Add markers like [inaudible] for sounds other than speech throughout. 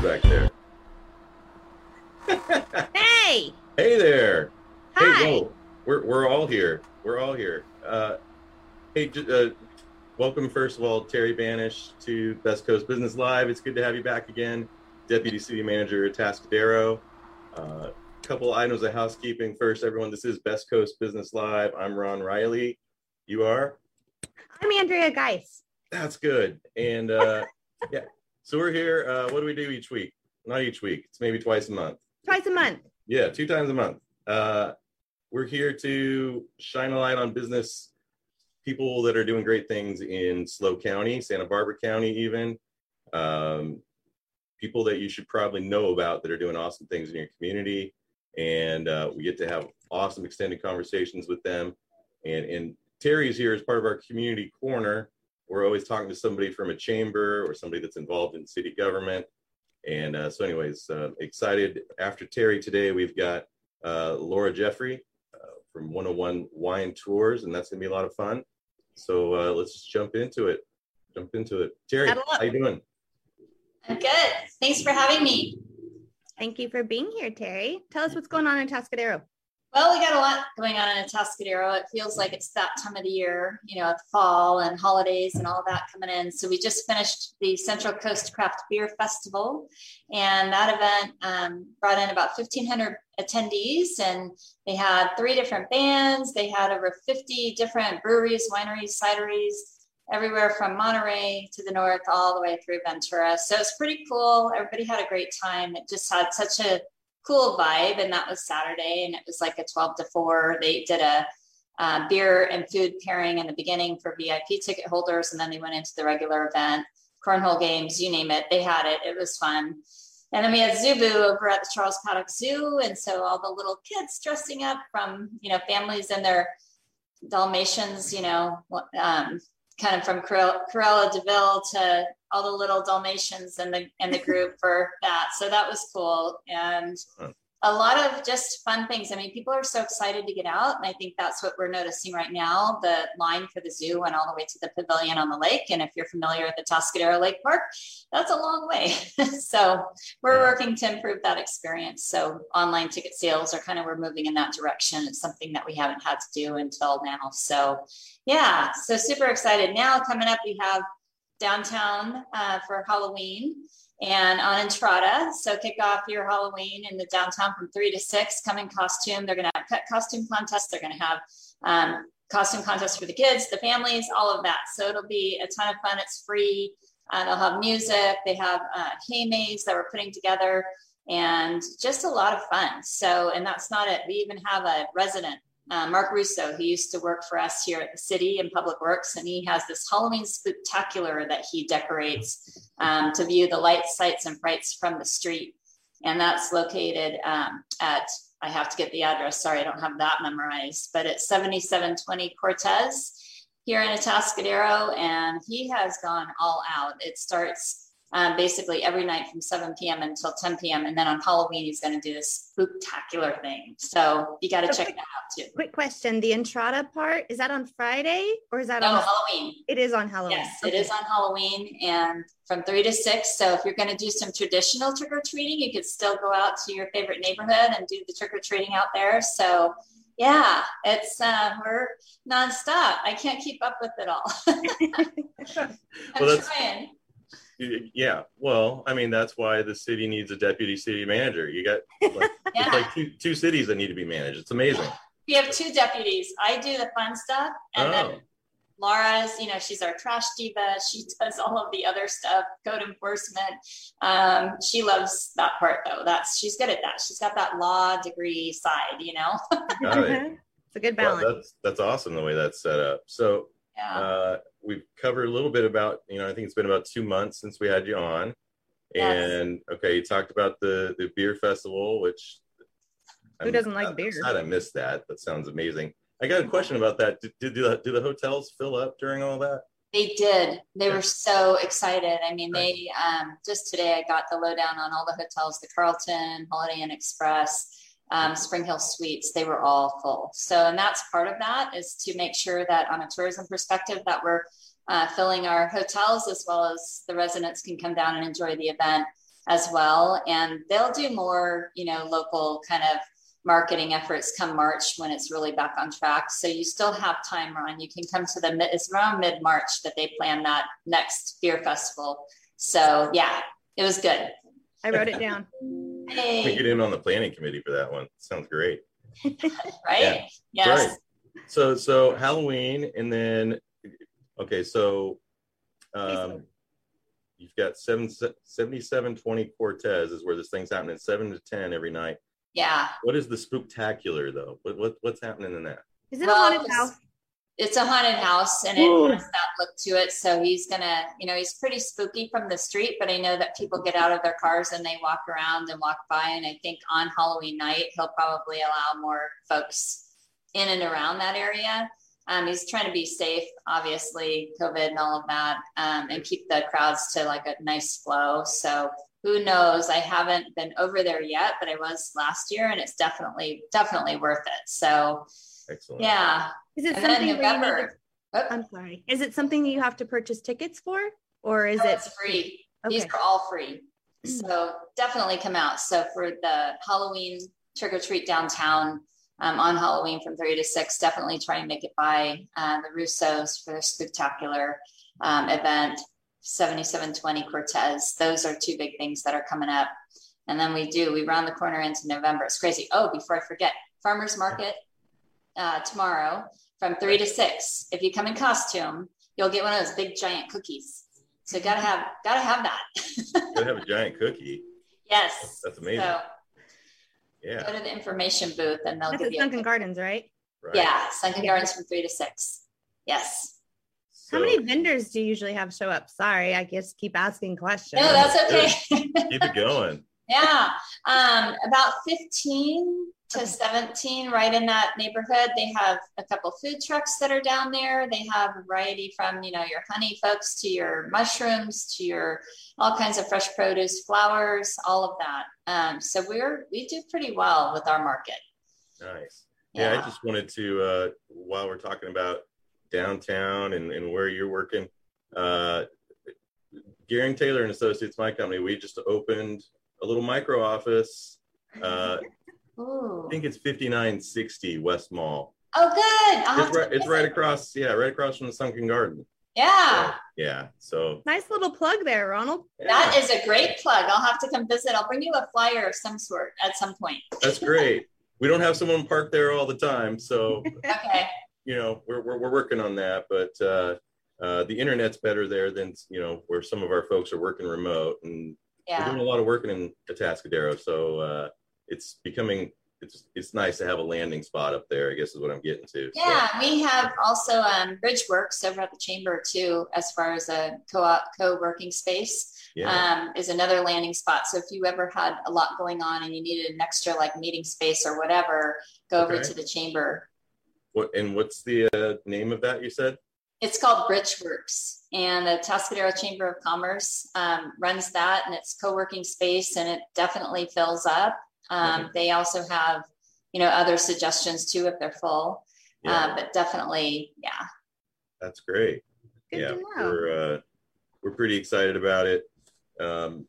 back there. [laughs] Hey! Hey there. Hi. Hey, whoa. We're, we're all here. We're all here. Uh, hey, uh, welcome, first of all, Terrie Banish to Best Coast Business Live. It's good to have you back again. Deputy City Manager at Atascadero. Uh, couple items of housekeeping. First, everyone, this is Best Coast Business Live. I'm Ron Reilly. You are? I'm Andrea Geis. That's good. And uh, [laughs] yeah, so we're here. Uh, what do we do each week? Not each week. It's maybe twice a month. Twice a month. Yeah, two times a month. Uh, we're here to shine a light on business people that are doing great things in SLO County, Santa Barbara County, even. Um, people that you should probably know about that are doing awesome things in your community. And uh, we get to have awesome extended conversations with them. And, and Terrie's here as part of our community corner. We're always talking to somebody from a chamber or somebody that's involved in city government. And uh, so, anyways, uh, excited. After Terrie today, we've got uh, Laura Jeffrey uh, from 101 Wine Tours, and that's gonna be a lot of fun. So uh, let's just jump into it. Jump into it. Terrie, how you doing? I'm good. Thanks for having me. Thank you for being here, Terrie. Tell us what's going on in Atascadero. Well, we got a lot going on in Atascadero. It feels like it's that time of the year, you know, fall and holidays and all that coming in. So we just finished the Central Coast Craft Beer Festival, and that event um, brought in about 1,500 attendees, and they had three different bands. They had over 50 different breweries, wineries, cideries, everywhere from Monterey to the north, all the way through Ventura. So it's pretty cool. Everybody had a great time. It just had such a cool vibe and that was saturday and it was like a 12 to 4 they did a uh, beer and food pairing in the beginning for vip ticket holders and then they went into the regular event. Cornhole games you name it they had it. It was fun. And then we had Zoo Boo over at the Charles Paddock Zoo. And so all the little kids dressing up from, you know, families and their Dalmatians, you know, um, kind of from Cruella De Vil to all the little Dalmatians in the in the group for that. So that was cool. And a lot of just fun things. I mean, people are so excited to get out. And I think that's what we're noticing right now. The line for the zoo went all the way to the pavilion on the lake. And if you're familiar with the Atascadero Lake Park, that's a long way. [laughs] so we're working to improve that experience. So online ticket sales are kind of, we're moving in that direction. It's something that we haven't had to do until now. So yeah, so super excited. Now coming up, we have downtown uh, for Halloween and on Entrada. So kick off your Halloween in the downtown from three to six. Come in costume. They're going to have pet costume contests. They're going to have um, costume contests for the kids, the families, all of that. So it'll be a ton of fun. It's free. Uh, they'll have music. They have uh, hay maze that we're putting together and just a lot of fun. So, and that's not it. We even have a resident uh, Mark Russo, he used to work for us here at the city in Public Works, and he has this Halloween spectacular that he decorates um, to view the lights, sights, and frights from the street. And that's located um, at, I have to get the address, sorry, I don't have that memorized, but it's 7720 Cortez here in Atascadero, and he has gone all out. It starts um, basically every night from 7 p.m. until 10 p.m. And then on Halloween, he's going to do this spectacular thing. So you got to So check that out too. Quick question: The Entrada part is that on Friday or is that No, on? Halloween. It is on Halloween. Yes, it is on Halloween and from three to six. So if you're going to do some traditional trick or treating, you could still go out to your favorite neighborhood and do the trick or treating out there. So yeah, it's uh, we're nonstop. I can't keep up with it all. [laughs] [laughs] I'm Well, that's- trying. Y- Yeah. Well, I mean, that's why the city needs a deputy city manager. You got like, [laughs] it's like two, two cities that need to be managed. It's amazing. we have two deputies. I do the fun stuff, and then Oh, Laura's, you know, she's our trash diva. She does all of the other stuff, code enforcement. Um, she loves that part though. That's she's good at that. She's got that law degree side, you know. [laughs] got it. it's a good Well, balance. that's that's awesome the way that's set up. So Yeah. uh, we've covered a little bit about you know I think it's been about two months since we had you on, Yes. and okay, you talked about the the beer festival, which Who doesn't like beer? Sad I missed that. That sounds amazing. I got a question about that. Did, did, do, the, do the hotels fill up during all that? They did. They were so excited. I mean, they um, just today I got the lowdown on all the hotels: the Carlton, Holiday Inn Express, um, Spring Hill Suites. They were all full. So, and that's part of that is to make sure that on a tourism perspective that we're uh, filling our hotels as well as the residents can come down and enjoy the event. as well. And they'll do more, you know, local kind of marketing efforts come March when it's really back on track. So you still have time, Ron. You can come to the it's around mid March that they plan that next beer festival. So yeah, it was good. I wrote it down. Hey. get in on the planning committee for that one. Sounds great. [laughs] right? Yeah. Yes. Right. So so Halloween and then okay, so um you've got seven, 7720 Cortez is where this thing's happening, seven to ten every night. Yeah. What is the spooktacular though? What, what what's happening in that? Is it Well, a haunted it's- house? It's a haunted house and Ooh. it has that look to it. So he's gonna, you know, he's pretty spooky from the street, but I know that people get out of their cars and they walk around and walk by. And I think on Halloween night, he'll probably allow more folks in and around that area. Um, he's trying to be safe, obviously, COVID and all of that, um, and keep the crowds to like a nice flow. So who knows? I haven't been over there yet, but I was last year, and it's definitely, definitely worth it. So Excellent. yeah, Is it and something need to, Oh, I'm sorry. Is it something you have to purchase tickets for? Or is no, it it's free? These are all free. [clears throat] So definitely come out. So for the Halloween trick or treat downtown um, on Halloween from three to six, definitely try and make it by uh, the Russos for their spectacular um, event. 7720 Cortez. Those are two big things that are coming up. And then we do, we round the corner into November. It's crazy. Oh, before I forget, farmers market uh, tomorrow from three to six. If you come in costume, you'll get one of those big giant cookies. So gotta have gotta have that. Gotta have a giant cookie. yes. That's amazing. So Yeah. go to the information booth and they'll that's give at you. Sunken A, Gardens, right? Right. yeah, Sunken Gardens from three to six. Yes. How many vendors do you usually have show up? Sorry, I just keep asking questions. No, that's okay. keep it going. [laughs] yeah. Um, about 15 to 17, right in that neighborhood. They have a couple food trucks that are down there. They have a variety from, you know, your honey folks to your mushrooms to your all kinds of fresh produce, flowers, all of that. Um, so we're we do pretty well with our market. Nice. Yeah, I just wanted to uh while we're talking about downtown and, and where you're working, uh Garing Taylor and Associates, my company, we just opened a little micro office. Uh [laughs] Ooh. I think it's 5960 West Mall. Oh, good. I'll It's right, it's right across, yeah, right across from the Sunken Garden. Yeah, Yeah. So Nice little plug there, Ronald. that yeah, is a great plug. I'll have to come visit. I'll bring you a flyer of some sort at some point. that's great. We don't have someone parked there all the time, so [laughs] Okay. you know we're, we're, we're working on that but uh, uh, the internet's better there than you know where some of our folks are working remote and we're doing a lot of working in Atascadero so uh, it's becoming it's it's nice to have a landing spot up there i guess is what i'm getting to So, Yeah, we have also um, Bridgeworks over at the chamber too, as far as a co-op co-working space. yeah um, is another landing spot. So if you ever had a lot going on and you needed an extra like meeting space or whatever, go over to the chamber. what and what's the uh, name of that you said It's called Bridgeworks, and the Atascadero Chamber of Commerce um, runs that, and it's co-working space, and it definitely fills up. Um. They also have, you know, other suggestions too if they're full, yeah uh, but definitely, yeah, that's great Good yeah to know. we're uh, we're pretty excited about it um,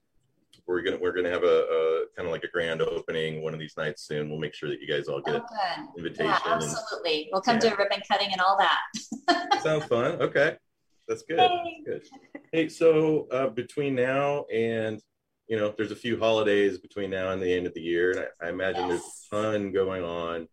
we're gonna we're gonna have a, a kind of like a grand opening one of these nights soon we'll make sure that you guys all oh, get good. invitation Yeah, and absolutely. We'll come Yeah. do ribbon cutting and all that. [laughs] Sounds fun. Okay. That's good. Yay. Good. Hey, so uh, between now and, you know, there's a few holidays between now and the end of the year. And I, I imagine Yes. there's a ton going on.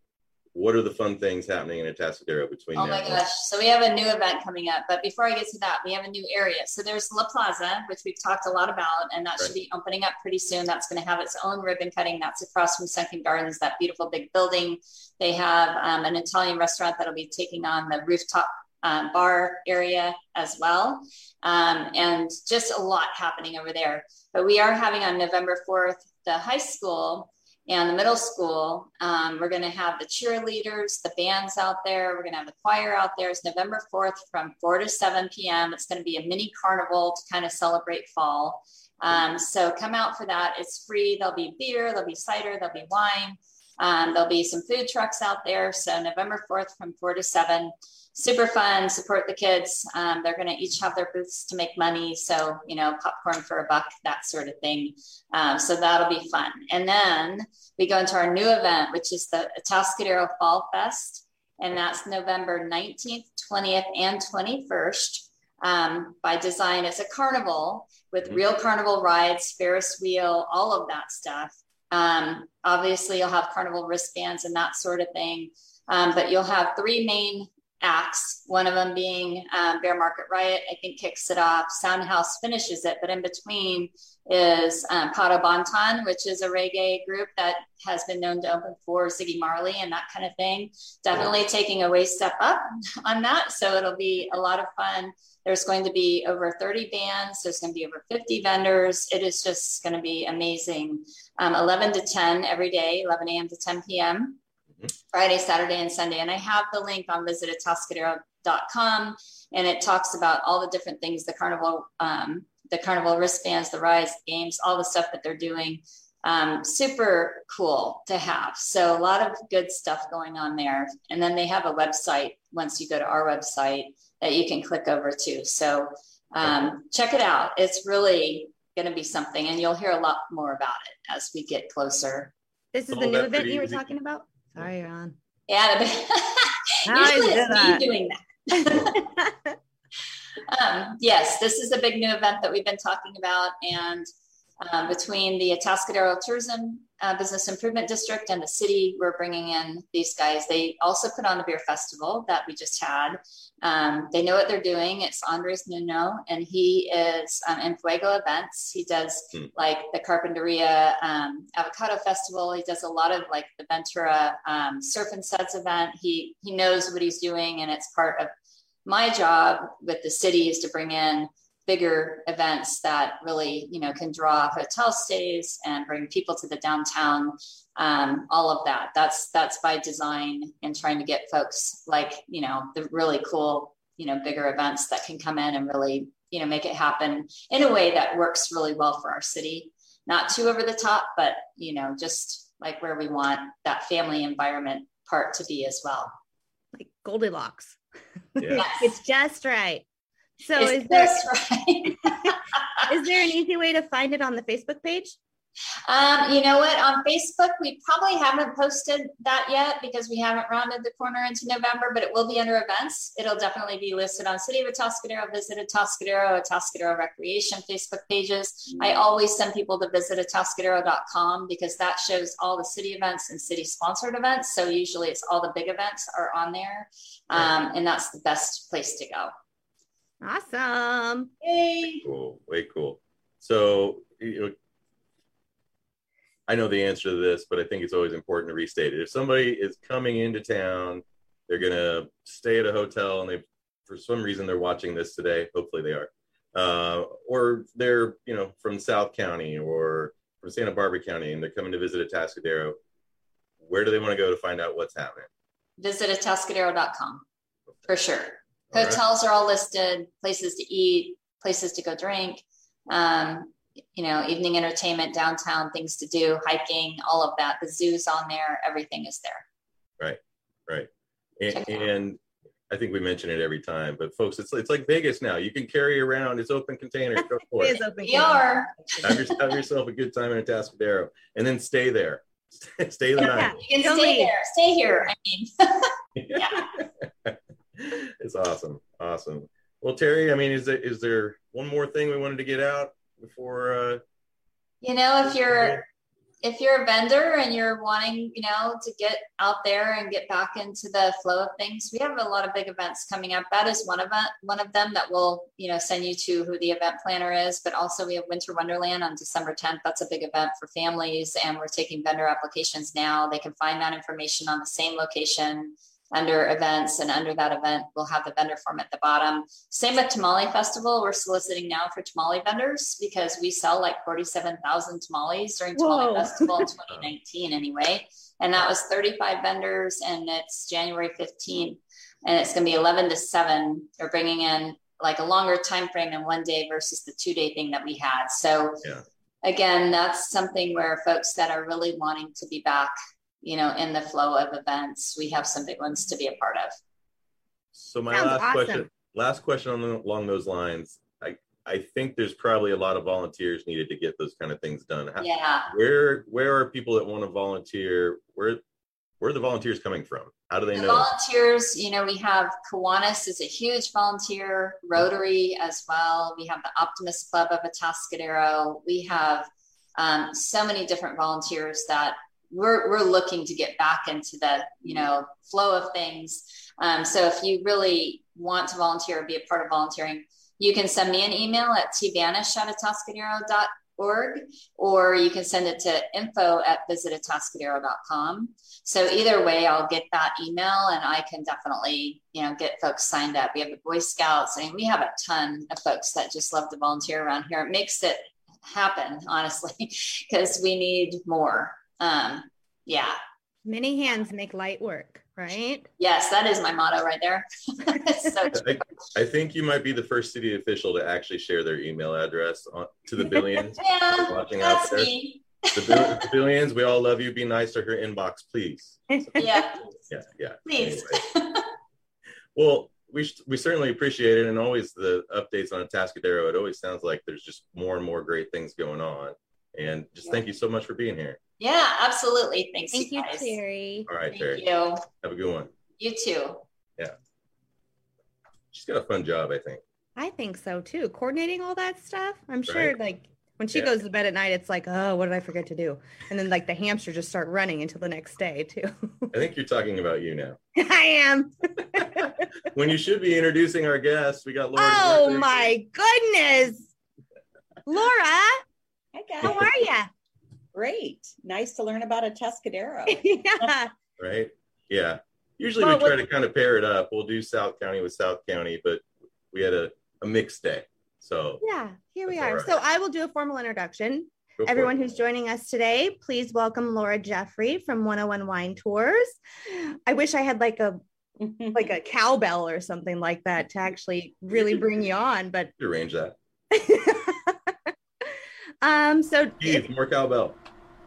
What are the fun things happening in Atascadero between Oh now Oh my gosh. So we have a new event coming up. But before I get to that, we have a new area. So there's La Plaza, which we've talked a lot about, and that Right. should be opening up pretty soon. That's going to have its own ribbon cutting. That's across from Sunken Gardens, that beautiful big building. They have um, an Italian restaurant that'll be taking on the rooftop um, bar area as well. Um, and just a lot happening over there. But we are having on November 4th the high school and the middle school. Um, we're going to have the cheerleaders, the bands out there. We're going to have the choir out there. It's November 4th from 4 to 7 p.m. It's going to be a mini carnival to kind of celebrate fall. Um, so come out for that. It's free. There'll be beer, there'll be cider, there'll be wine. Um, there'll be some food trucks out there. So November 4th from 4 to 7. Super fun. Support the kids. Um, they're going to each have their booths to make money. So, you know, popcorn for a buck, that sort of thing. Um, so that'll be fun. And then we go into our new event, which is the Atascadero Fall Fest. And that's November 19th, 20th, and 21st. Um, by design, it's a carnival with real carnival rides, Ferris wheel, all of that stuff. Um, obviously, you'll have carnival wristbands and that sort of thing. Um, but you'll have three main acts, one of them being um, Bear Market Riot, I think kicks it off. Soundhouse finishes it, but in between is um, Pato Banton, which is a reggae group that has been known to open for Ziggy Marley and that kind of thing. Definitely taking a way step up [laughs] on that. So it'll be a lot of fun. There's going to be over 30 bands. There's going to be over 50 vendors. It is just going to be amazing. Um, 11 to 10 every day, 11 a.m. to 10 p.m. Friday, Saturday, and Sunday. And I have the link on visitatascadero.com and it talks about all the different things the carnival, um, the carnival wristbands, the rise games, all the stuff that they're doing. Um, super cool to have. So a lot of good stuff going on there. And then they have a website once you go to our website that you can click over to. So um, check it out. It's really going to be something, and you'll hear a lot more about it as we get closer. This is the new event you were talking about. Sorry, Ron. Yeah, usually it's me doing that. [laughs] [laughs] um, yes, this is a big new event that we've been talking about, and um, between the Atascadero Tourism uh, Business Improvement District and the city, we're bringing in these guys. They also put on the beer festival that we just had. Um, they know what they're doing. It's Andres Nuno, and he is um, in Fuego events. He does hmm. like the Carpinteria um, Avocado Festival. He does a lot of like the Ventura um, Surf and Sets event. He he knows what he's doing, and it's part of my job with the city is to bring in bigger events that really you know can draw hotel stays and bring people to the downtown um, all of that. That's that's by design and trying to get folks like you know the really cool you know bigger events that can come in and really you know make it happen in a way that works really well for our city. Not too over the top but you know just like where we want that family environment part to be as well. Like goldilocks. Yeah. yes. it's just right so is, is there, right? [laughs] is there an easy way to find it on the Facebook page? Um, you know what? On Facebook, we probably haven't posted that yet because we haven't rounded the corner into November, but it will be under events. It'll definitely be listed on City of Atascadero, Visit Atascadero, Atascadero Recreation Facebook pages. I always send people to visit atascadero.com because that shows all the city events and city sponsored events. So usually it's all the big events are on there. Um, and that's the best place to go. Awesome. Yay. Cool. Way cool. So, you know, I know the answer to this, but I think it's always important to restate it. If somebody is coming into town, they're going to stay at a hotel and they, for some reason, they're watching this today. Hopefully they are. Uh, or they're, you know, from South County or from Santa Barbara County and they're coming to visit Atascadero. Where do they want to go to find out what's happening? Visit atascadero.com for sure. Hotels right. are all listed, places to eat, places to go drink, um, you know, evening entertainment, downtown, things to do, hiking, all of that. The zoo's on there, everything is there. Right, right. And, and I think we mention it every time, but folks, it's it's like Vegas now. You can carry around. It's open container. Go for it. [laughs] open we are. Have, your, have, yourself a good time in a Atascadero, and then stay there. [laughs] stay the night. You can stay there. Stay here. I mean, [laughs] yeah. [laughs] it's awesome. Awesome. Well, Terrie, I mean, is there is there one more thing we wanted to get out before? Uh, you know, if you're if you're a vendor and you're wanting, you know, to get out there and get back into the flow of things, we have a lot of big events coming up. That is one event, one of them that will, you know, send you to who the event planner is. But also, we have Winter Wonderland on December 10th. That's a big event for families, and we're taking vendor applications now. They can find that information on the same location under events and under that event we'll have the vendor form at the bottom. Same with tamale festival. We're soliciting now for tamale vendors because we sell like 47000 tamales during tamale Whoa. festival in [laughs] 2019 anyway. And that was 35 vendors and it's january 15th and it's going to be 11 to 7 they're bringing in like a longer time frame in one day versus the two day thing that we had. So yeah. again that's something where folks that are really wanting to be back you know, in the flow of events, we have some big ones to be a part of. So my Sounds last awesome. question, last question on the, along those lines. I I think there's probably a lot of volunteers needed to get those kind of things done. How, yeah. Where where are people that want to volunteer? Where where are the volunteers coming from? How do they the know? Volunteers, you know, we have Kiwanis is a huge volunteer, Rotary as well. We have the Optimist Club of Atascadero. We have um, so many different volunteers that we're, we're looking to get back into the, you know, flow of things. Um, so if you really want to volunteer or be a part of volunteering, you can send me an email at tbanish at atascadero.com org, or you can send it to info at visitatascadero.com. So either way, I'll get that email and I can definitely, you know, get folks signed up. We have the Boy Scouts. I mean, we have a ton of folks that just love to volunteer around here. It makes it happen, honestly, [laughs] because we need more. Um, yeah. Many hands make light work right? Yes, that is my motto right there. [laughs] so I, I, think you might be the first city official to actually share their email address on, to the billions [laughs] yeah, watching that's out there. Me. The, the, billions, we all love you. Be nice to her inbox, please. So, yeah. Yeah, yeah. Please. Anyway. well, we we certainly appreciate it, and always the updates on Atascadero. It always sounds like there's just more and more great things going on. And just yeah. thank you so much for being here. Yeah, absolutely. Thanks. Thank you, you Terrie. All right, Thank Terrie. You. Have a good one. You too. Yeah. She's got a fun job, I think. I think so too. Coordinating all that stuff. I'm sure right. like when she yeah. goes to bed at night, it's like, oh, what did I forget to do? And then like the hamster just start running until the next day too. I think you're talking about you now. [laughs] I am. [laughs] when you should be introducing our guests, we got Laura. Oh my goodness. Laura. Hi guys. How are you? Great. Nice to learn about Atascadero. [laughs] yeah. Right. Yeah. Usually well, we try to kind of pair it up. We'll do South County with South County, but we had a, a mixed day. So yeah, here we are. Right. So I will do a formal introduction. Go Everyone who's joining us today, please welcome Laura Jeffrey from 101 Wine Tours. I wish I had like a [laughs] like a cowbell or something like that to actually really bring you on, but [laughs] arrange that. um so Steve, more cowbell.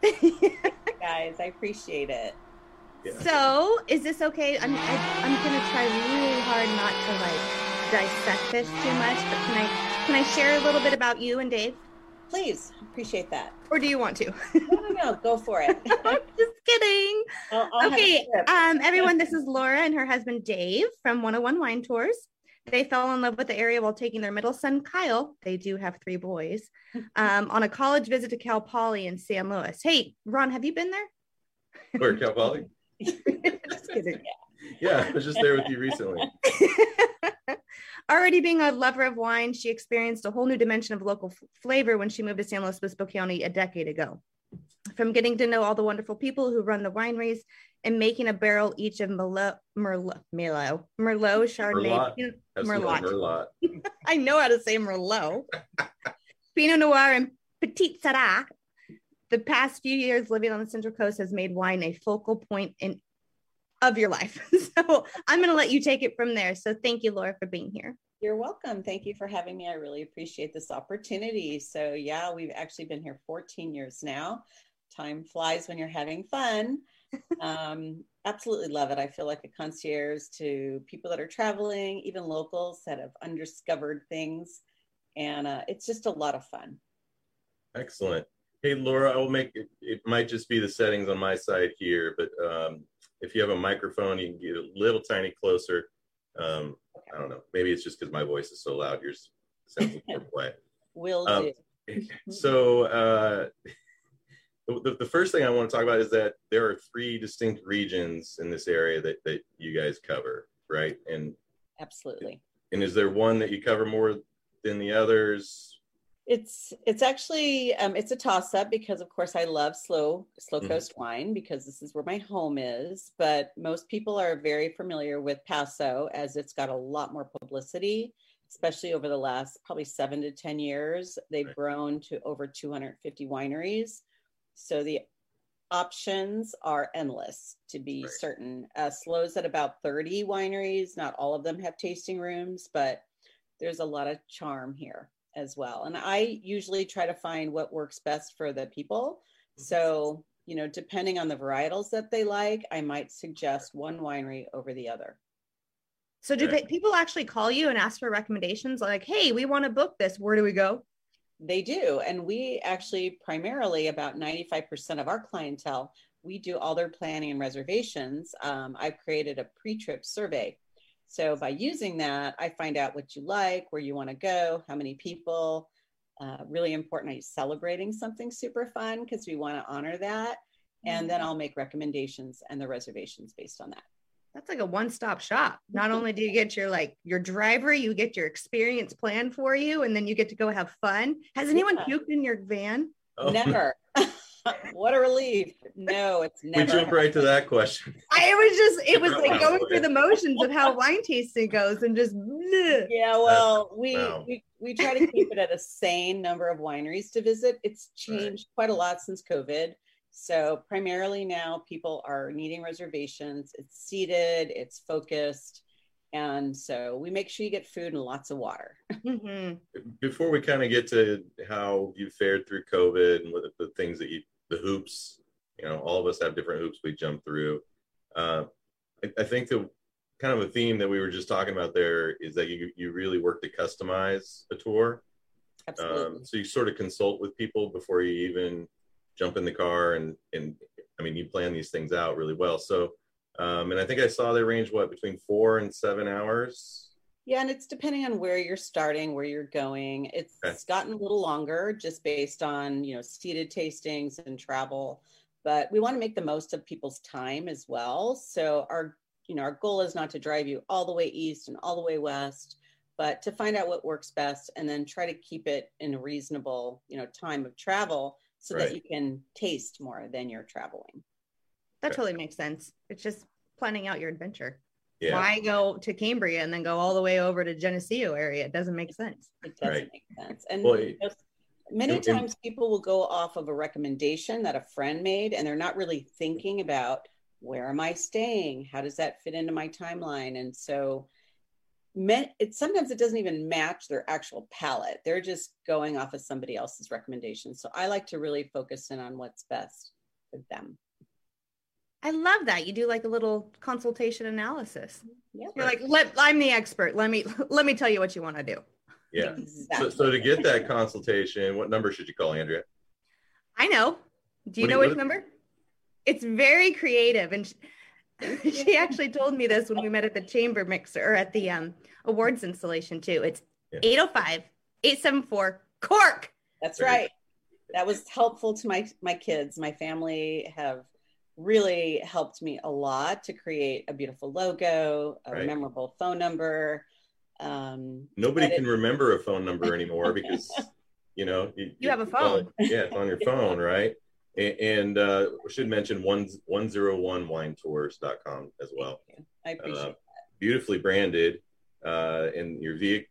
[laughs] Guys, I appreciate it. Yeah. So, is this okay? I'm I, am i am going to try really hard not to like dissect this too much, but can I can I share a little bit about you and Dave? Please, appreciate that. Or do you want to? no, no, no, go for it. [laughs] Just kidding. I'll, I'll okay, um, everyone, this [laughs] is Laura and her husband Dave from 101 Wine Tours. They fell in love with the area while taking their middle son, Kyle. They do have three boys [laughs] um, on a college visit to Cal Poly in San Luis. Hey, Ron, have you been there? Where, Cal Poly? [laughs] just kidding. Yeah, I was just there with you recently. [laughs] Already being a lover of wine, she experienced a whole new dimension of local f- flavor when she moved to San Luis Obispo County a decade ago. From getting to know all the wonderful people who run the wineries and making a barrel each of Merlot, Merlot, Merlot, Merlot Chardonnay, Merlot. Merlot. [laughs] I know how to say Merlot. [laughs] Pinot Noir and Petite Sirah. The past few years living on the Central Coast has made wine a focal point in of your life. [laughs] so I'm going to let you take it from there. So thank you, Laura, for being here. You're welcome. Thank you for having me. I really appreciate this opportunity. So yeah, we've actually been here 14 years now. Time flies when you're having fun. [laughs] um, absolutely love it. I feel like a concierge to people that are traveling, even locals that have undiscovered things and uh, it's just a lot of fun. Excellent. Hey, Laura, I will make it, it might just be the settings on my side here, but um, if you have a microphone, you can get a little tiny closer. Um, okay. I don't know. Maybe it's just because my voice is so loud. Yours sounds more [laughs] quiet. Will um, do. [laughs] so, uh, the, the first thing I want to talk about is that there are three distinct regions in this area that, that you guys cover, right? And absolutely. And is there one that you cover more than the others? It's it's actually um, it's a toss up because of course I love SLO SLO mm-hmm. coast mm-hmm. wine because this is where my home is. But most people are very familiar with Paso as it's got a lot more publicity, especially over the last probably seven to ten years. They've right. grown to over 250 wineries, so the options are endless to be right. certain. Uh, SLO's at about 30 wineries. Not all of them have tasting rooms, but there's a lot of charm here as well. And I usually try to find what works best for the people. So, you know, depending on the varietals that they like, I might suggest one winery over the other. So do yeah. people actually call you and ask for recommendations like, hey, we want to book this. Where do we go? They do. And we actually primarily about 95% of our clientele, we do all their planning and reservations. Um, I've created a pre-trip survey. So by using that, I find out what you like, where you want to go, how many people. Uh, really important. Are you celebrating something super fun? Because we want to honor that. And then mm-hmm. I'll make recommendations and the reservations based on that that's like a one-stop shop. Not only do you get your like your driver, you get your experience planned for you, and then you get to go have fun. Has anyone yeah. puked in your van? Oh. Never. [laughs] [laughs] what a relief. No, it's never. We jump right to that question. I, it was just, it was like going through the motions of how [laughs] wine tasting goes and just. Bleh. Yeah, well, we, wow. we we try to keep it at a sane number of wineries to visit. It's changed right. quite a lot since COVID. So primarily now people are needing reservations. It's seated, it's focused. And so we make sure you get food and lots of water. [laughs] Mm-hmm. Before we kind of get to how you fared through COVID and what the, the things that you, the hoops, you know, all of us have different hoops we jump through. Uh, I, I think the kind of a theme that we were just talking about there is that you, you really work to customize a tour. Absolutely. Um, so you sort of consult with people before you even jump in the car and and I mean you plan these things out really well. So um, and I think I saw they range what between four and seven hours. Yeah, and it's depending on where you're starting, where you're going. It's okay. gotten a little longer just based on you know seated tastings and travel, but we want to make the most of people's time as well. So our you know our goal is not to drive you all the way east and all the way west but to find out what works best and then try to keep it in a reasonable you know time of travel so right. that you can taste more than you're traveling. That totally makes sense. It's just planning out your adventure. Yeah. Why go to Cambria and then go all the way over to Geneseo area? It doesn't make sense. It doesn't right. make sense. And well, you many it, times people will go off of a recommendation that a friend made and they're not really thinking about where am I staying? How does that fit into my timeline? And so it sometimes it doesn't even match their actual palette. They're just going off of somebody else's recommendations. So I like to really focus in on what's best for them. I love that you do like a little consultation analysis. Yeah, you're like, let I'm the expert. Let me [laughs] let me tell you what you want to do. Yeah. Exactly. So, so to get that consultation, what number should you call, Andrea? I know. Do you what know you, which number? It's very creative and. She, [laughs] she actually told me this when we met at the chamber mixer at the um, awards installation too. It's yeah. 805 874 cork. That's right. That was helpful to my my kids. My family have really helped me a lot to create a beautiful logo, a right. memorable phone number. Um, Nobody can it, remember a phone number [laughs] anymore because you know you, you have a phone. yeah, it's on your phone, right? And, uh, should mention one one zero one winetours.com as well. I appreciate uh, that. Beautifully branded, uh, and your vehicle,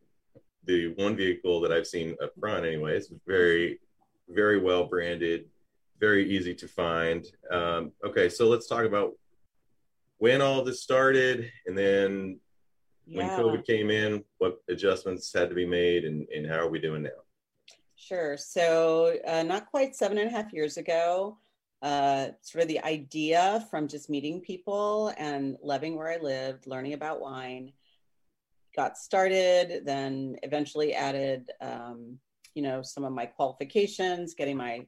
the one vehicle that I've seen up front, anyways, very very well branded, very easy to find. Um, okay, so let's talk about when all this started, and then when COVID came in, what adjustments had to be made, and, and how are we doing now? Sure. So, uh, not quite seven and a half years ago, uh, sort of the idea from just meeting people and loving where I lived, learning about wine, got started, then eventually added, um, you know, some of my qualifications, getting my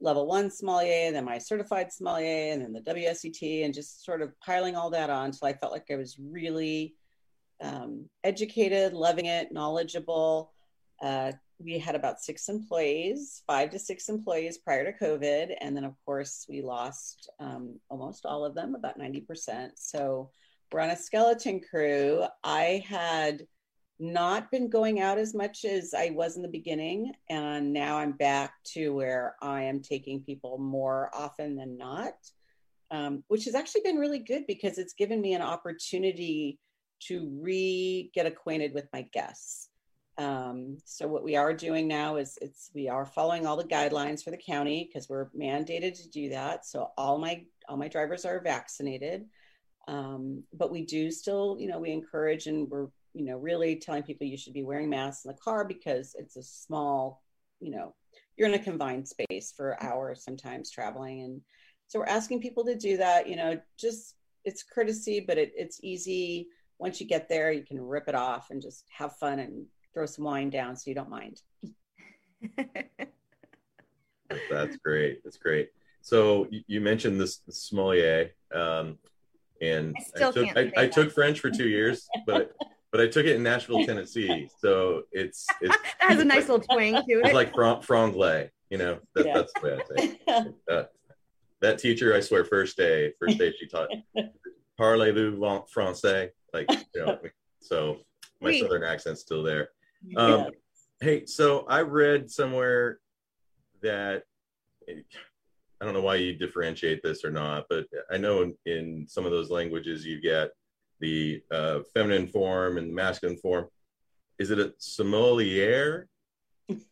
level one sommelier, then my certified sommelier, and then the WSET, and just sort of piling all that on until I felt like I was really um, educated, loving it, knowledgeable. Uh, we had about six employees, five to six employees prior to COVID. And then, of course, we lost um, almost all of them, about 90%. So we're on a skeleton crew. I had not been going out as much as I was in the beginning. And now I'm back to where I am taking people more often than not, um, which has actually been really good because it's given me an opportunity to re get acquainted with my guests. Um, so what we are doing now is it's we are following all the guidelines for the county because we're mandated to do that. So all my all my drivers are vaccinated, um, but we do still you know we encourage and we're you know really telling people you should be wearing masks in the car because it's a small you know you're in a confined space for hours sometimes traveling. And so we're asking people to do that you know just it's courtesy but it, it's easy. Once you get there, you can rip it off and just have fun and throw some wine down so you don't mind. That's great. That's great. So you mentioned this sommelier, um, and I, I took I, I took French for two years, but but I took it in Nashville, Tennessee. So it's it's [laughs] it has a nice little twang to it. It's like fran- franglais, you know. That, yeah. That's the way I say. It. [laughs] Uh, that teacher, I swear, first day, first day she taught [laughs] parlez-vous français, like you know. So my oui. southern accent's still there. Um, yeah. Hey, so I read somewhere that I don't know why you differentiate this or not, but I know in, in some of those languages you get the uh, feminine form and the masculine form. Is it a sommelier?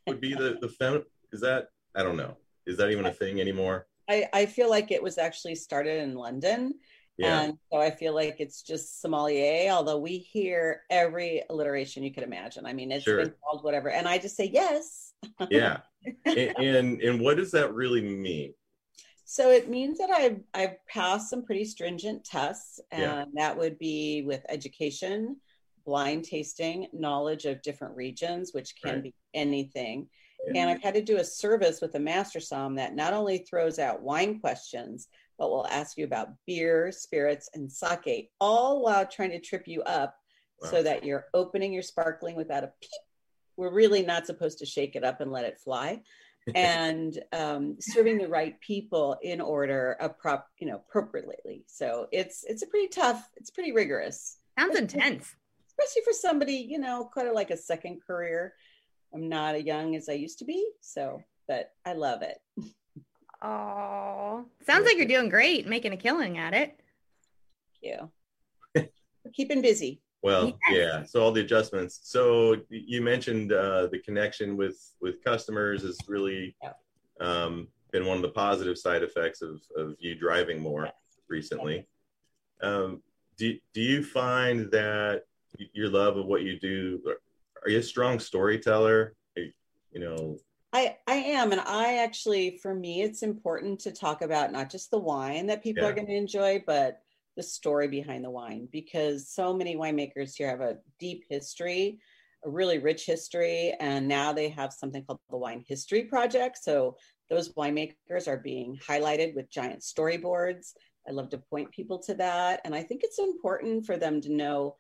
Would be the the feminine? Is that I don't know. Is that even a thing anymore? I I feel like it was actually started in London. Yeah. And so I feel like it's just sommelier, although we hear every alliteration you could imagine. I mean, it's sure. been called whatever. And I just say yes. yeah. [laughs] and, and and what does that really mean? So it means that I've I've passed some pretty stringent tests, and yeah. that would be with education, blind tasting, knowledge of different regions, which can right. be anything. Yeah. And I've had to do a service with a master som that not only throws out wine questions, but we'll ask you about beer, spirits, and sake, all while trying to trip you up wow. so that you're opening your sparkling without a peep. We're really not supposed to shake it up and let it fly [laughs] and um, serving the right people in order, a prop, you know, appropriately. So it's it's a pretty tough. It's pretty rigorous. Sounds intense, especially for somebody you know, kind of like a second career. I'm not as young as I used to be, so but I love it. [laughs] Oh, sounds like you're doing great, making a killing at it. Thank you. keeping busy. Well, yes. yeah. So all the adjustments. So you mentioned uh, the connection with with customers has really yeah. um, been one of the positive side effects of of you driving more recently. Um, do do you find that your love of what you do? Are you a strong storyteller? You know. I, I am. And I actually, for me, it's important to talk about not just the wine that people yeah. are going to enjoy, but the story behind the wine because so many winemakers here have a deep history, a really rich history, and now they have something called the Wine History Project. So those winemakers are being highlighted with giant storyboards. I love to point people to that. And I think it's important for them to know,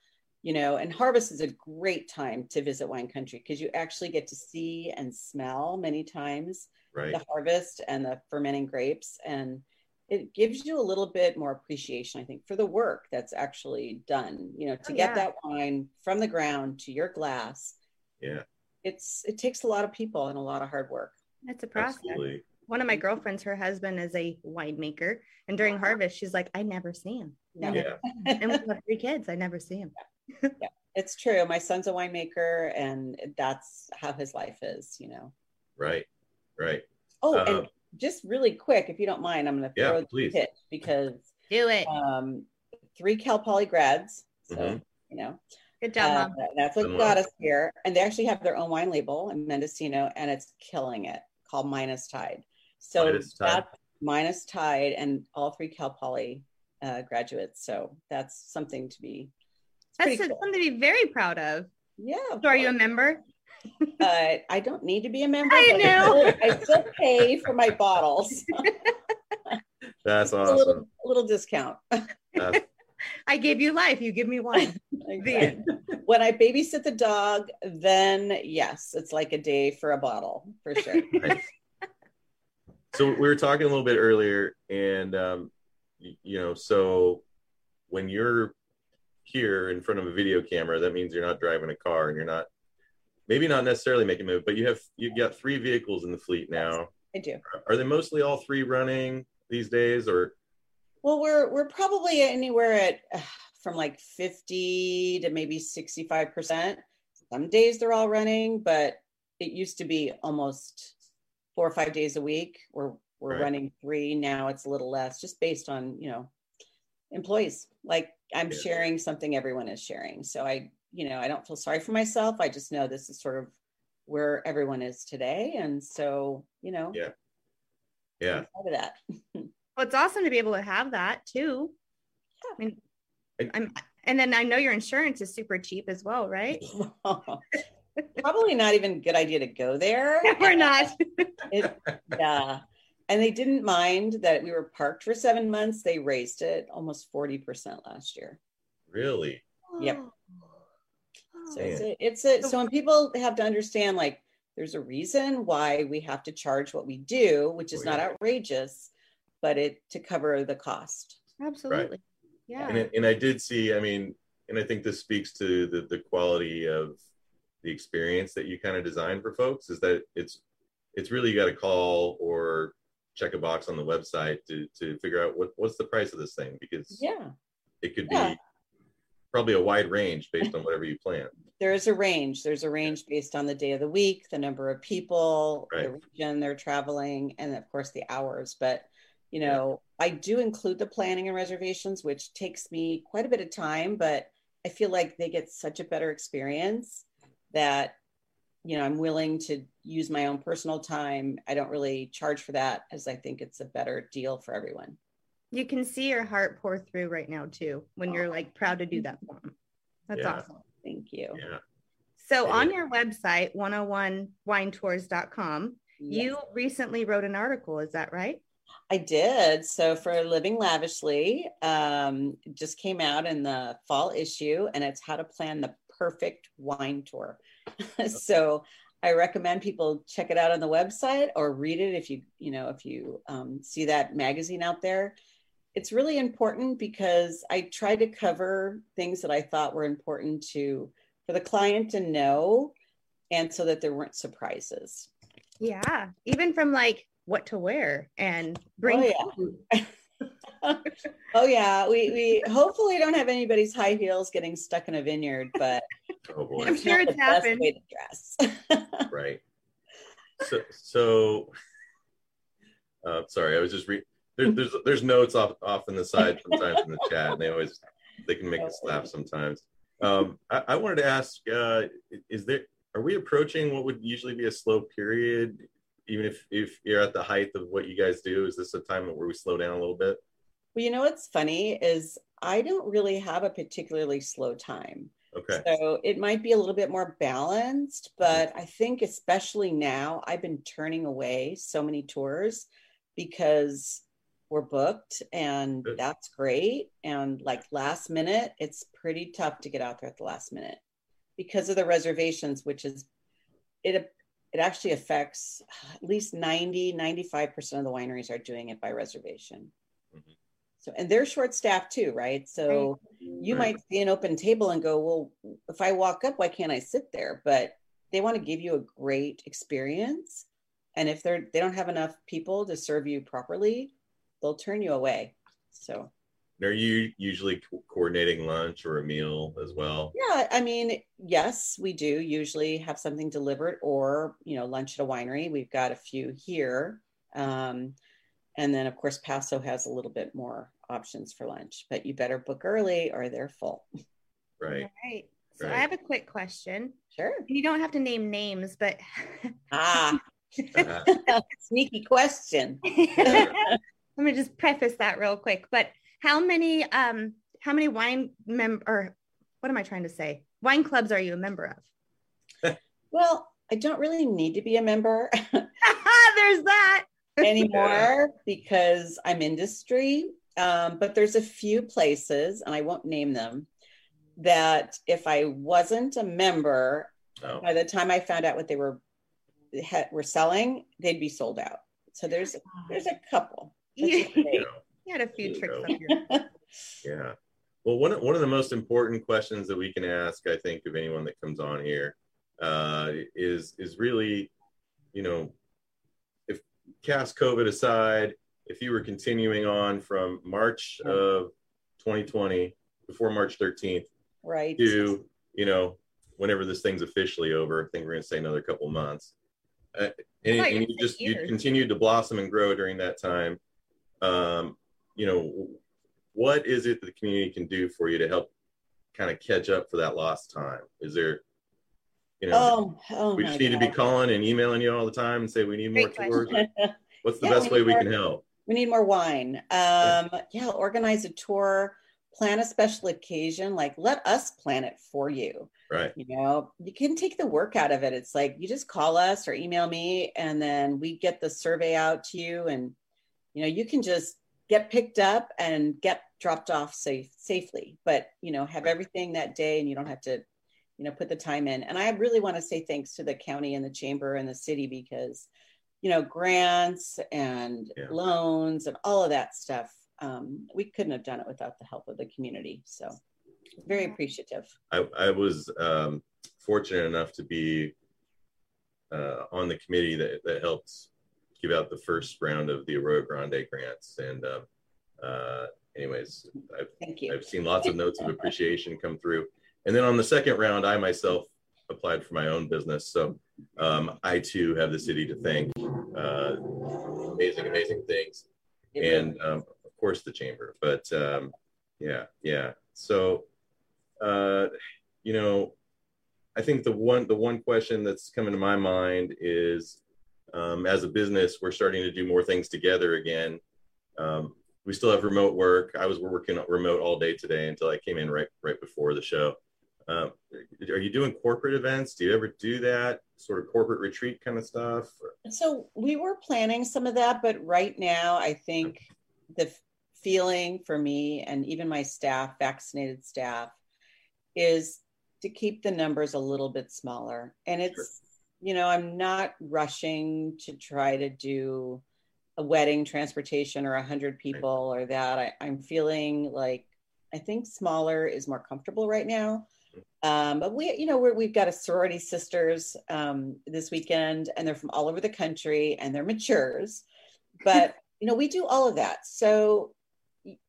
you know, and harvest is a great time to visit wine country because you actually get to see and smell many times right. the harvest and the fermenting grapes. And it gives you a little bit more appreciation, I think, for the work that's actually done. You know, to oh, get yeah. that wine from the ground to your glass. Yeah. It's it takes a lot of people and a lot of hard work. It's a process. Absolutely. One of my girlfriends, her husband is a winemaker, and during harvest, she's like, "I never see him." Yeah. and we have three kids. I never see him. Yeah, it's true. My son's a winemaker, and that's how his life is. You know. Right. Right. Oh, and um, just really quick, if you don't mind, I'm going to throw yeah, the pitch because do it. Um, three Cal Poly grads, so mm-hmm. you know, good job, uh, That's what got us here, and they actually have their own wine label in Mendocino, and it's killing it. Called Minus Tide. So minus tide. that's Minus Tide, and all three Cal Poly uh, graduates. So that's something to be. That's cool. something to be very proud of. Yeah. So are you a member? uh, I don't need to be a member. [laughs] I know. I still pay for my bottles. [laughs] That's awesome. A little, a little discount. [laughs] I gave you life. You give me wine. when I babysit the dog, then yes, it's like a day for a bottle for sure. Right. So we were talking a little bit earlier, and um, you know, so when you're here in front of a video camera, that means you're not driving a car and you're not maybe not necessarily making a move, but you have you've got three vehicles in the fleet now. I do. Are they mostly all three running these days, or? Well, we're we're probably anywhere at uh, from like fifty to maybe sixty five percent. Some days they're all running, but it used to be almost four or five days a week. We're we're right. running three now. It's a little less, just based on you know employees. Like I'm yeah. sharing something everyone is sharing, so I you know, I don't feel sorry for myself. I just know this is sort of where everyone is today. And so, you know, yeah. Yeah. Of that. [laughs] well, it's awesome to be able to have that too. Yeah. I mean, I'm And then I know your insurance is super cheap as well, right? [laughs] Probably not even a good idea to go there. [laughs] We're not. it, yeah. And they didn't mind that we were parked for seven months. They raised it almost 40% last year. Really? Yep. So it's a, it's a, so when people have to understand like there's a reason why we have to charge what we do, which is oh, yeah. not outrageous, but it to cover the cost. Absolutely. Right. Yeah. And, and I did see, I mean, and I think this speaks to the, the quality of the experience that you kind of design for folks is that it's it's really you got to call or check a box on the website to to figure out what what's the price of this thing because yeah it could yeah. be probably a wide range based on whatever you plan there is a range there's a range based on the day of the week the number of people right. the region they're traveling and of course the hours but you know yeah. i do include the planning and reservations which takes me quite a bit of time but i feel like they get such a better experience that you know i'm willing to use my own personal time i don't really charge for that as i think it's a better deal for everyone you can see your heart pour through right now too when oh. you're like proud to do that for them that's yeah. awesome thank you yeah so on your website 101winetours.com yes. you recently wrote an article is that right I did. So for Living Lavishly, um, just came out in the fall issue, and it's how to plan the perfect wine tour. [laughs] [laughs] so I recommend people check it out on the website or read it if you you know if you um, see that magazine out there. It's really important because I tried to cover things that I thought were important to for the client to know, and so that there weren't surprises. Yeah, even from like what to wear and bring. Oh, yeah. [laughs] oh yeah, we we hopefully don't have anybody's high heels getting stuck in a vineyard, but oh boy. I'm sure it's happened. Way to dress. [laughs] right. So so uh, sorry, I was just re- there, there's there's notes off off in the side sometimes in the chat, and they always they can make us laugh sometimes. Um, I, I wanted to ask, uh, is there are we approaching what would usually be a slow period? Even if if you're at the height of what you guys do, is this a time where we slow down a little bit? Well, you know what's funny is I don't really have a particularly slow time. Okay. So it might be a little bit more balanced, but I think especially now I've been turning away so many tours because we're booked and Good. that's great. And like last minute, it's pretty tough to get out there at the last minute because of the reservations, which is it it actually affects at least 90 95% of the wineries are doing it by reservation mm-hmm. So, and they're short staffed too, right? So right. you right. might see an open table and go, well, if I walk up, why can't I sit there? But they want to give you a great experience. And if they're, they don't have enough people to serve you properly, they'll turn you away. So are you usually co- coordinating lunch or a meal as well? Yeah, I mean, yes, we do usually have something delivered or, you know, lunch at a winery. We've got a few here. Um, and then, of course, Paso has a little bit more options for lunch, but you better book early or they're full. Right. Right. So right. I have a quick question. Sure. You don't have to name names, but [laughs] ah, [laughs] [laughs] sneaky question. Let me just preface that real quick. But how many um how many wine mem or what am I trying to say? Wine clubs are you a member of? well, I don't really need to be a member. There's that anymore because I'm industry. Um, but there's a few places, and I won't name them, that if I wasn't a member, oh. by the time I found out what they were had, were selling, they'd be sold out. So there's there's a couple. You, you had a few tricks up here. [laughs] yeah. Well, one of, one of the most important questions that we can ask, I think, of anyone that comes on here, uh, is is really, you know, if cast COVID aside, if you were continuing on from March of 2020 before March 13th, right, to you know whenever this thing's officially over, I think we're going to say another couple months, uh, and, and you just you continued to blossom and grow during that time. Um, you know, what is it that the community can do for you to help kind of catch up for that lost time? Is there you know, oh, oh we just need God. to be calling and emailing you all the time and say we need Great more tours. [laughs] What's the yeah, best way we can help? We need more wine. Um, yeah, organize a tour, plan a special occasion, like let us plan it for you. Right. You know, you can take the work out of it. It's like you just call us or email me and then we get the survey out to you and you know, you can just get picked up and get dropped off safe safely, but you know, have everything that day and you don't have to, you know, put the time in. And I really want to say thanks to the county and the chamber and the city because you know, grants and yeah. loans and all of that stuff um, we couldn't have done it without the help of the community. So very appreciative. I, I was um, fortunate enough to be uh, on the committee that, that helped give out the first round of the Arroyo Grande grants. And um, uh, anyways, I've, Thank you. I've seen lots of notes of appreciation come through. And then on the second round, I myself applied for my own business. So um, I too have the city to thank. Uh, amazing, amazing things. And um, of course the chamber but um, yeah yeah so uh, you know i think the one the one question that's coming to my mind is um, as a business we're starting to do more things together again um, we still have remote work i was working remote all day today until i came in right right before the show um, are you doing corporate events do you ever do that sort of corporate retreat kind of stuff so we were planning some of that but right now i think the feeling for me and even my staff, vaccinated staff, is to keep the numbers a little bit smaller. And it's, sure. you know, I'm not rushing to try to do a wedding transportation or a hundred people or that. I, I'm feeling like I think smaller is more comfortable right now. Um, but we, you know, we have got a sorority sisters um, this weekend, and they're from all over the country, and they're matures. But [laughs] you know, we do all of that. So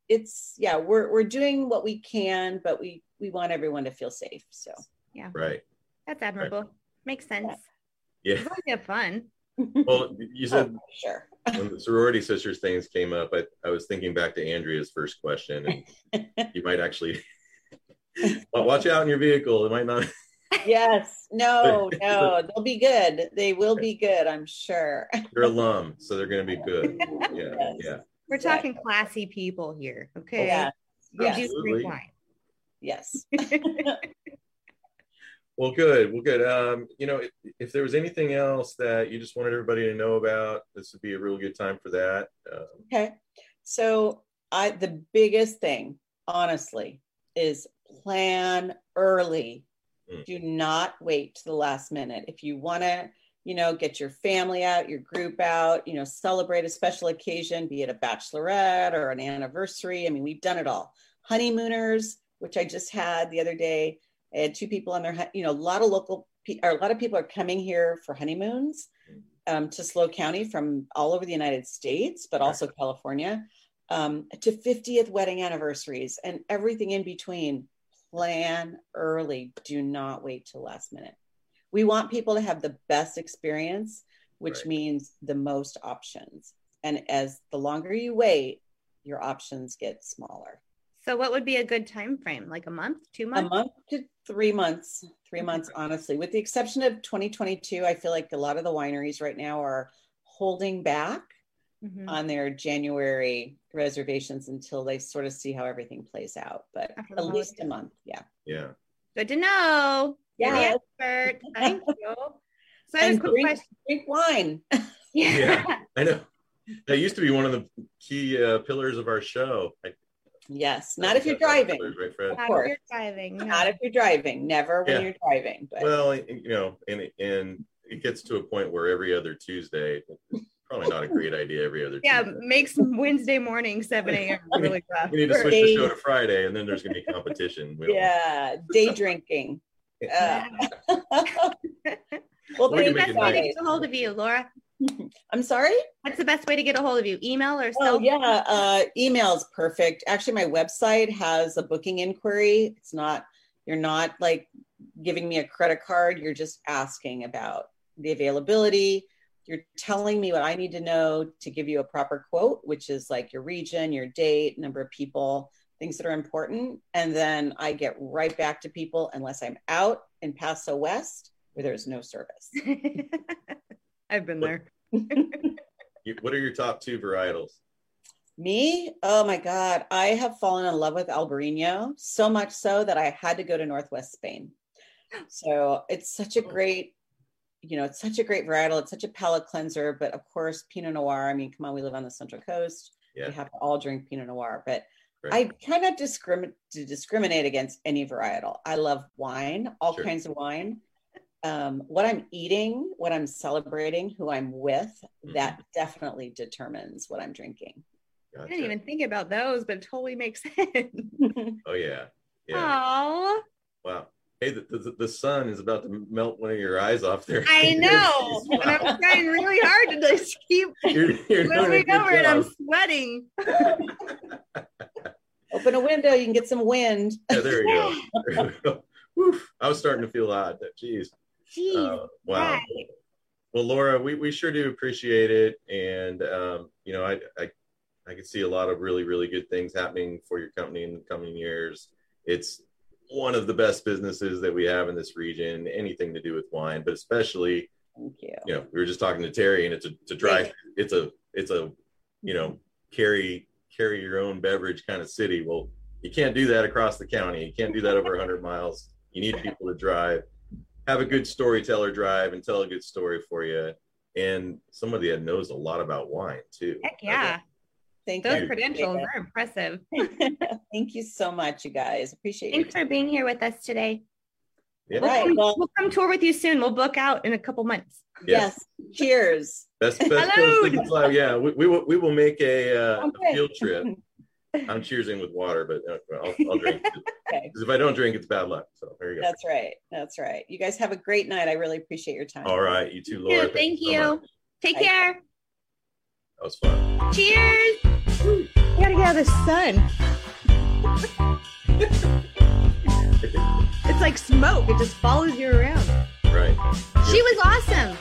it's yeah we're we're doing what we can but we we want everyone to feel safe so. Yeah. Right. That's admirable. Right. makes sense. Yeah. It's really fun. [laughs] Well you said oh, sure. [laughs] when the sorority sisters things came up I, I was thinking back to andrea's first question and you might actually well, watch out in your vehicle it might not [laughs] yes no [laughs] no they'll be good they will be good i'm sure [laughs] they're alum so they're going to be good yeah yes. yeah we're talking classy people here. Okay. Yeah. Yes. wine. Yes. well, good. Well, good. Um, you know, if, if, there was anything else that you just wanted everybody to know about, this would be a real good time for that. Um, okay. So, I the biggest thing, honestly, is plan early. Mm. Do not wait to the last minute. If you want to you know, get your family out, your group out, you know, celebrate a special occasion, be it a bachelorette or an anniversary. I mean, we've done it all. Honeymooners, which I just had the other day. I had two people on their, you know, a lot of local, or a lot of people are coming here for honeymoons um, to SLO County from all over the United States, but also California, um, to 50th wedding anniversaries and everything in between. Plan early. Do not wait till last minute we want people to have the best experience, which right. means the most options. And as the longer you wait, your options get smaller. So what would be a good time frame? Like a month, two months? A month to three months. Three months, honestly. With the exception of 2022, I feel like a lot of the wineries right now are holding back mm-hmm. on their January reservations until they sort of see how everything plays out. But at least a month. Yeah. Yeah. Good to know. Yeah. Expert. Thank [laughs] you. So I have a quick drink, question. Drink wine. [laughs] yeah. yeah. I know. That used to be one of the key uh, pillars of our show. I, yes. Not if you're driving. Pillars, right, Fred? Not if you're driving. Not if you're driving. Never when yeah. you're driving. But. Well, you know, and and it gets to a point where every other Tuesday, probably not a [laughs] great idea every other day. yeah Tuesday. makes wednesday morning 7 a.m [laughs] really rough. we need to switch day. the show to friday and then there's going to be competition yeah day drinking. Uh. [laughs] well what's the best way to get a hold of you laura. I'm sorry? What's the best way to get a hold of you email or oh yeah uh, email is perfect. Actually my website has a booking inquiry. It's not you're not like giving me a credit card. You're just asking about the availability you're telling me what I need to know to give you a proper quote, which is like your region, your date, number of people, things that are important. And then I get right back to people unless I'm out in Paso West where there's no service. [laughs] I've been there. what are your top two varietals? Me? Oh my God. I have fallen in love with Albarino so much so that I had to go to Northwest Spain. So it's such a oh. great, you know, it's such a great varietal. It's such a palate cleanser. But of course, Pinot Noir. I mean, come on, we live on the Central Coast. Yeah. We have to all drink Pinot Noir. But I kind of discriminate to discriminate against any varietal. I love wine, all sure. kinds of wine. Um, what I'm eating, what I'm celebrating, who I'm with, mm-hmm. that definitely determines what I'm drinking. Gotcha. I didn't even think about those, but it totally makes [laughs] sense. [laughs] oh yeah. Yeah. Aww. Wow. Hey, the, the, the, sun is about to melt one of your eyes off there. I [laughs] know. wow. And I'm trying really hard to just keep [laughs] you're, you're moving over and I'm sweating. [laughs] Open a window, you can get some wind. Yeah, there you go. There I was starting to feel hot. Jeez. Jeez. Uh, wow. Right. Well, Laura, we, we sure do appreciate it. And, um, you know, I, I, I can see a lot of really, really good things happening for your company in the coming years. It's one of the best businesses that we have in this region, anything to do with wine, but especially, Thank you. you know, we were just talking to Terrie and it's a, a dry, it's a, it's a, you know, carry, carry your own beverage kind of city. Well, you can't do that across the county. You can't do that over 100 miles. You need [laughs] people to drive, have a good storyteller drive and tell a good story for you. And somebody that knows a lot about wine too. Heck yeah. Thank Those you. credentials are impressive. [laughs] Thank you so much, you guys. Appreciate it. Thanks for being here with us today. Yeah. We'll, right. come, well, we'll come tour with you soon. We'll book out in a couple months. Yes. yes. Cheers. Best best Hello. Yeah, we, we will we will make a, uh, okay. a field trip. [laughs] I'm cheersing with water, but uh, I'll, I'll drink. Because okay. if I don't drink, it's bad luck. So there you go. That's right. That's right. You guys have a great night. I really appreciate your time. All right. You too, Laura. Thank, Thank you. So Take Bye. care. That was fun. Cheers. You gotta get out of the sun. [laughs] it's like smoke. It just follows you around. Right. She was awesome.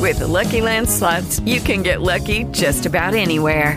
With the Lucky Land slots, you can get lucky just about anywhere.